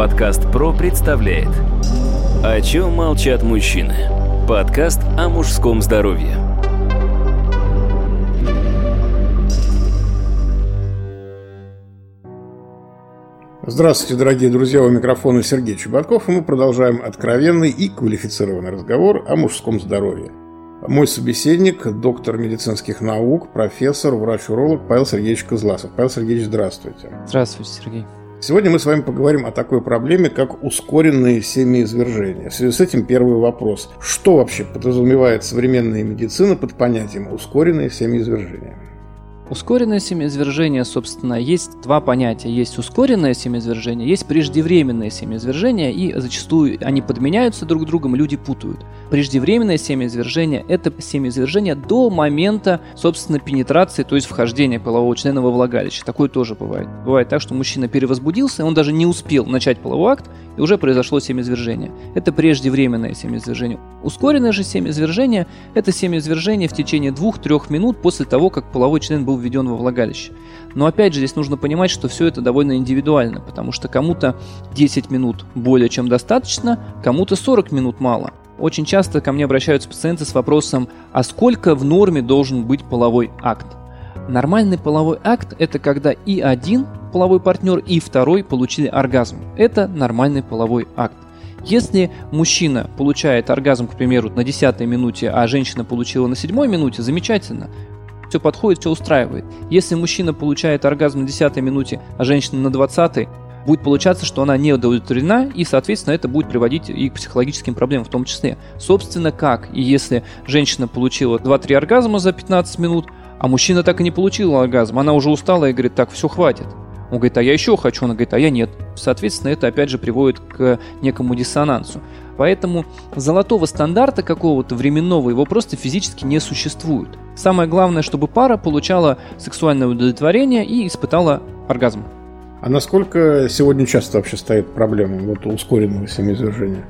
Подкаст ПРО представляет О чем молчат мужчины? Подкаст о мужском здоровье Здравствуйте, дорогие друзья, у микрофона Сергей Чубатков, и мы продолжаем откровенный и квалифицированный разговор о мужском здоровье. Мой собеседник – доктор медицинских наук, профессор, врач-уролог Павел Сергеевич Козласов. Павел Сергеевич, здравствуйте. Здравствуйте, Сергей. Сегодня мы с вами поговорим о такой проблеме, как ускоренные семяизвержения. В связи с этим первый вопрос. Что вообще подразумевает современная медицина под понятием ускоренные семяизвержения? Ускоренное семяизвержение, собственно, есть два понятия. Есть ускоренное семяизвержение, есть преждевременное семяизвержение, и зачастую они подменяются друг другом, люди путают. Преждевременное семяизвержение – это семяизвержение до момента, собственно, пенетрации, то есть вхождения полового члена во влагалище. Такое тоже бывает. Бывает так, что мужчина перевозбудился, он даже не успел начать половой акт, и уже произошло семяизвержение. Это преждевременное семяизвержение. Ускоренное же семяизвержение – это семяизвержение в течение 2-3 минут после того, как половой член был введен во влагалище. Но опять же, здесь нужно понимать, что все это довольно индивидуально, потому что кому-то 10 минут более чем достаточно, кому-то 40 минут мало. Очень часто ко мне обращаются пациенты с вопросом, а сколько в норме должен быть половой акт? Нормальный половой акт – это когда и один половой партнер, и второй получили оргазм. Это нормальный половой акт. Если мужчина получает оргазм, к примеру, на 10 минуте, а женщина получила на 7 минуте, замечательно все подходит, все устраивает. Если мужчина получает оргазм на 10 минуте, а женщина на 20 будет получаться, что она не удовлетворена, и, соответственно, это будет приводить и к психологическим проблемам в том числе. Собственно, как? И если женщина получила 2-3 оргазма за 15 минут, а мужчина так и не получил оргазм, она уже устала и говорит, так, все, хватит. Он говорит, а я еще хочу, она говорит, а я нет. Соответственно, это опять же приводит к некому диссонансу. Поэтому золотого стандарта какого-то временного его просто физически не существует. Самое главное, чтобы пара получала сексуальное удовлетворение и испытала оргазм. А насколько сегодня часто вообще стоит проблема вот ускоренного семяизвержения?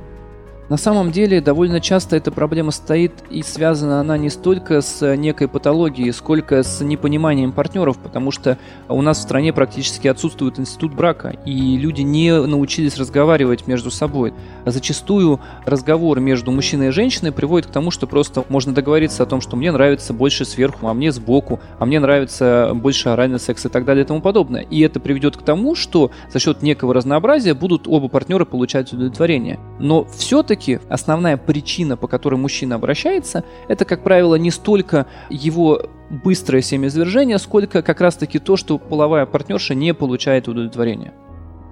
На самом деле, довольно часто эта проблема стоит и связана она не столько с некой патологией, сколько с непониманием партнеров, потому что у нас в стране практически отсутствует институт брака, и люди не научились разговаривать между собой. Зачастую разговор между мужчиной и женщиной приводит к тому, что просто можно договориться о том, что мне нравится больше сверху, а мне сбоку, а мне нравится больше оральный секс и так далее и тому подобное. И это приведет к тому, что за счет некого разнообразия будут оба партнера получать удовлетворение. Но все-таки основная причина, по которой мужчина обращается, это, как правило, не столько его быстрое семяизвержение, сколько как раз-таки то, что половая партнерша не получает удовлетворения.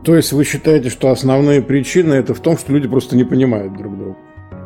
То есть вы считаете, что основные причины это в том, что люди просто не понимают друг друга?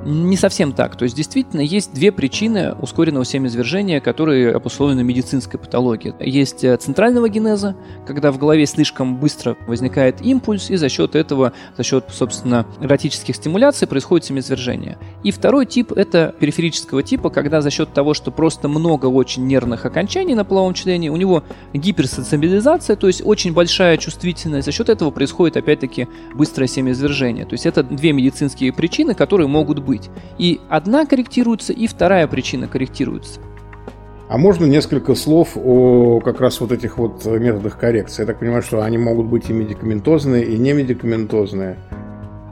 Не совсем так. То есть действительно есть две причины ускоренного семяизвержения, которые обусловлены медицинской патологией. Есть э, центрального генеза, когда в голове слишком быстро возникает импульс, и за счет этого, за счет, собственно, эротических стимуляций происходит семяизвержение. И второй тип – это периферического типа, когда за счет того, что просто много очень нервных окончаний на половом члене, у него гиперсенсибилизация, то есть очень большая чувствительность, за счет этого происходит опять-таки быстрое семяизвержение. То есть это две медицинские причины, которые могут быть быть. И одна корректируется, и вторая причина корректируется. А можно несколько слов о как раз вот этих вот методах коррекции? Я так понимаю, что они могут быть и медикаментозные, и не медикаментозные.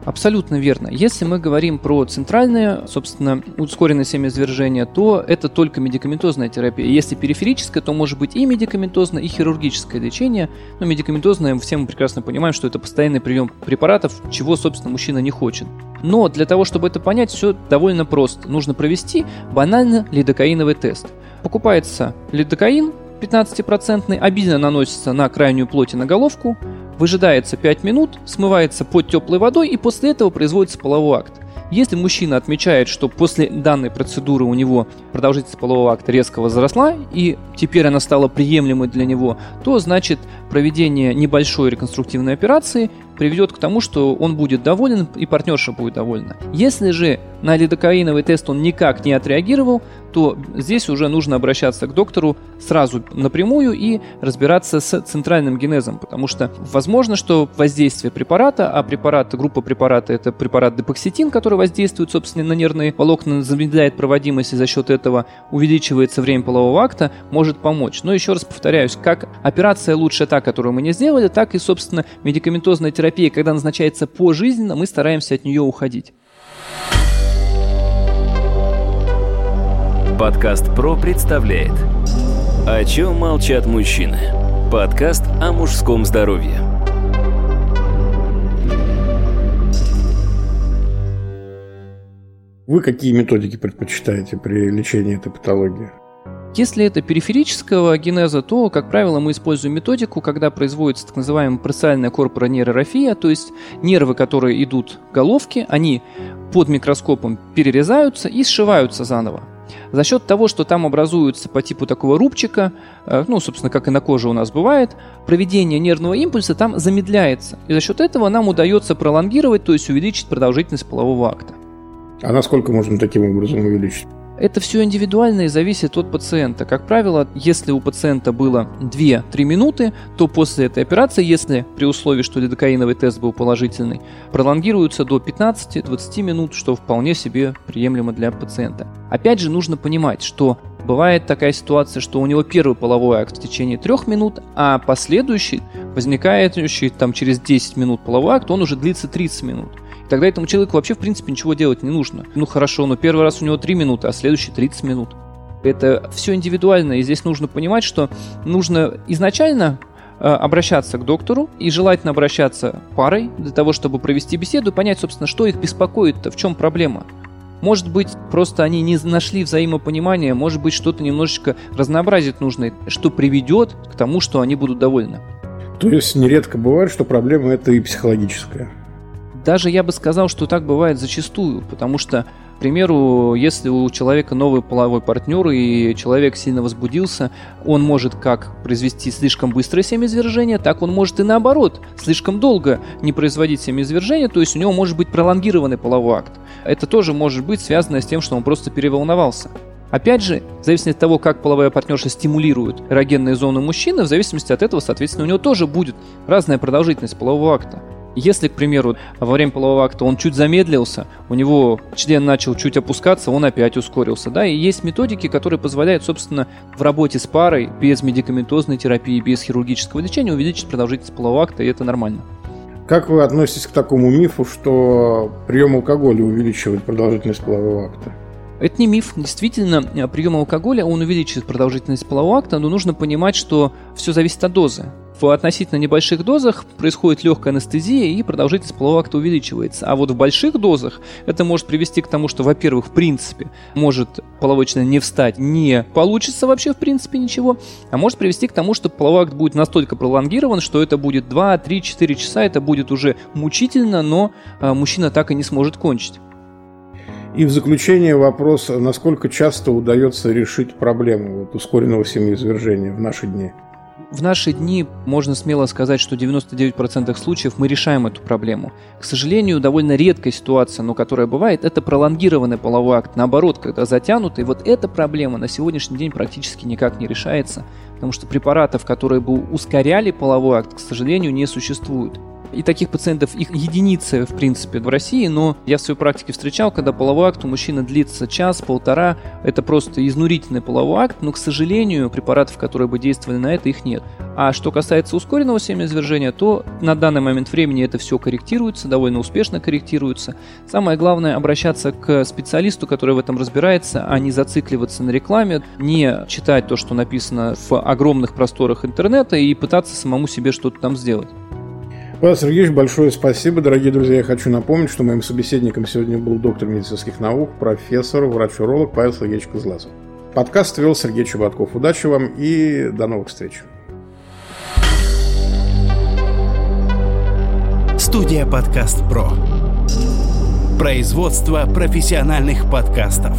Абсолютно верно. Если мы говорим про центральное, собственно, ускоренное семяизвержение, то это только медикаментозная терапия. Если периферическая, то может быть и медикаментозное, и хирургическое лечение. Но медикаментозное, все мы прекрасно понимаем, что это постоянный прием препаратов, чего, собственно, мужчина не хочет. Но для того, чтобы это понять, все довольно просто. Нужно провести банально лидокаиновый тест. Покупается лидокаин, 15% обильно наносится на крайнюю плоть и на головку, выжидается 5 минут, смывается под теплой водой и после этого производится половой акт. Если мужчина отмечает, что после данной процедуры у него продолжительность полового акта резко возросла и теперь она стала приемлемой для него, то значит проведение небольшой реконструктивной операции приведет к тому, что он будет доволен и партнерша будет довольна. Если же на лидокаиновый тест он никак не отреагировал, то здесь уже нужно обращаться к доктору сразу напрямую и разбираться с центральным генезом, потому что возможно, что воздействие препарата, а препарат, группа препарата это препарат депоксетин, который воздействует, собственно, на нервные волокна, замедляет проводимость и за счет этого увеличивается время полового акта, может помочь. Но еще раз повторяюсь, как операция лучше которую мы не сделали, так и, собственно, медикаментозная терапия терапия, когда назначается пожизненно, мы стараемся от нее уходить. Подкаст «Про» представляет «О чем молчат мужчины?» Подкаст о мужском здоровье. Вы какие методики предпочитаете при лечении этой патологии? Если это периферического генеза, то, как правило, мы используем методику, когда производится так называемая парциальная корпоронейрорафия, то есть нервы, которые идут к головке, они под микроскопом перерезаются и сшиваются заново. За счет того, что там образуются по типу такого рубчика, э, ну, собственно, как и на коже у нас бывает, проведение нервного импульса там замедляется. И за счет этого нам удается пролонгировать, то есть увеличить продолжительность полового акта. А насколько можно таким образом увеличить? Это все индивидуально и зависит от пациента. Как правило, если у пациента было 2-3 минуты, то после этой операции, если при условии, что лидокаиновый тест был положительный, пролонгируется до 15-20 минут, что вполне себе приемлемо для пациента. Опять же, нужно понимать, что бывает такая ситуация, что у него первый половой акт в течение 3 минут, а последующий, возникает там, через 10 минут половой акт, он уже длится 30 минут тогда этому человеку вообще, в принципе, ничего делать не нужно. Ну хорошо, но первый раз у него 3 минуты, а следующий 30 минут. Это все индивидуально, и здесь нужно понимать, что нужно изначально э, обращаться к доктору и желательно обращаться парой для того, чтобы провести беседу понять, собственно, что их беспокоит, в чем проблема. Может быть, просто они не нашли взаимопонимания, может быть, что-то немножечко разнообразить нужно, что приведет к тому, что они будут довольны. То есть нередко бывает, что проблема это и психологическая. Даже я бы сказал, что так бывает зачастую, потому что, к примеру, если у человека новый половой партнер и человек сильно возбудился, он может как произвести слишком быстрое семяизвержение, так он может и наоборот, слишком долго не производить семяизвержение, то есть у него может быть пролонгированный половой акт. Это тоже может быть связано с тем, что он просто переволновался. Опять же, в зависимости от того, как половая партнерша стимулирует эрогенные зоны мужчины, в зависимости от этого, соответственно, у него тоже будет разная продолжительность полового акта. Если, к примеру, во время полового акта он чуть замедлился, у него член начал чуть опускаться, он опять ускорился, да, и есть методики, которые позволяют, собственно, в работе с парой, без медикаментозной терапии, без хирургического лечения увеличить продолжительность полового акта, и это нормально. Как вы относитесь к такому мифу, что прием алкоголя увеличивает продолжительность полового акта? Это не миф. Действительно, прием алкоголя, он увеличивает продолжительность полового акта, но нужно понимать, что все зависит от дозы в относительно небольших дозах происходит легкая анестезия и продолжительность полового акта увеличивается. А вот в больших дозах это может привести к тому, что, во-первых, в принципе, может половой не встать, не получится вообще в принципе ничего, а может привести к тому, что половой акт будет настолько пролонгирован, что это будет 2, 3, 4 часа, это будет уже мучительно, но а, мужчина так и не сможет кончить. И в заключение вопрос, насколько часто удается решить проблему вот, ускоренного семяизвержения в наши дни? В наши дни можно смело сказать, что в 99% случаев мы решаем эту проблему. К сожалению, довольно редкая ситуация, но которая бывает, это пролонгированный половой акт. Наоборот, когда затянутый, вот эта проблема на сегодняшний день практически никак не решается, потому что препаратов, которые бы ускоряли половой акт, к сожалению, не существует. И таких пациентов, их единицы, в принципе, в России, но я в своей практике встречал, когда половой акт у мужчины длится час-полтора, это просто изнурительный половой акт, но, к сожалению, препаратов, которые бы действовали на это, их нет. А что касается ускоренного семяизвержения, то на данный момент времени это все корректируется, довольно успешно корректируется. Самое главное обращаться к специалисту, который в этом разбирается, а не зацикливаться на рекламе, не читать то, что написано в огромных просторах интернета и пытаться самому себе что-то там сделать. Павел Сергеевич, большое спасибо. Дорогие друзья, я хочу напомнить, что моим собеседником сегодня был доктор медицинских наук, профессор, врач-уролог Павел Сергеевич Козлазов. Подкаст вел Сергей Чеботков. Удачи вам и до новых встреч. Студия «Подкаст Про». Производство профессиональных подкастов.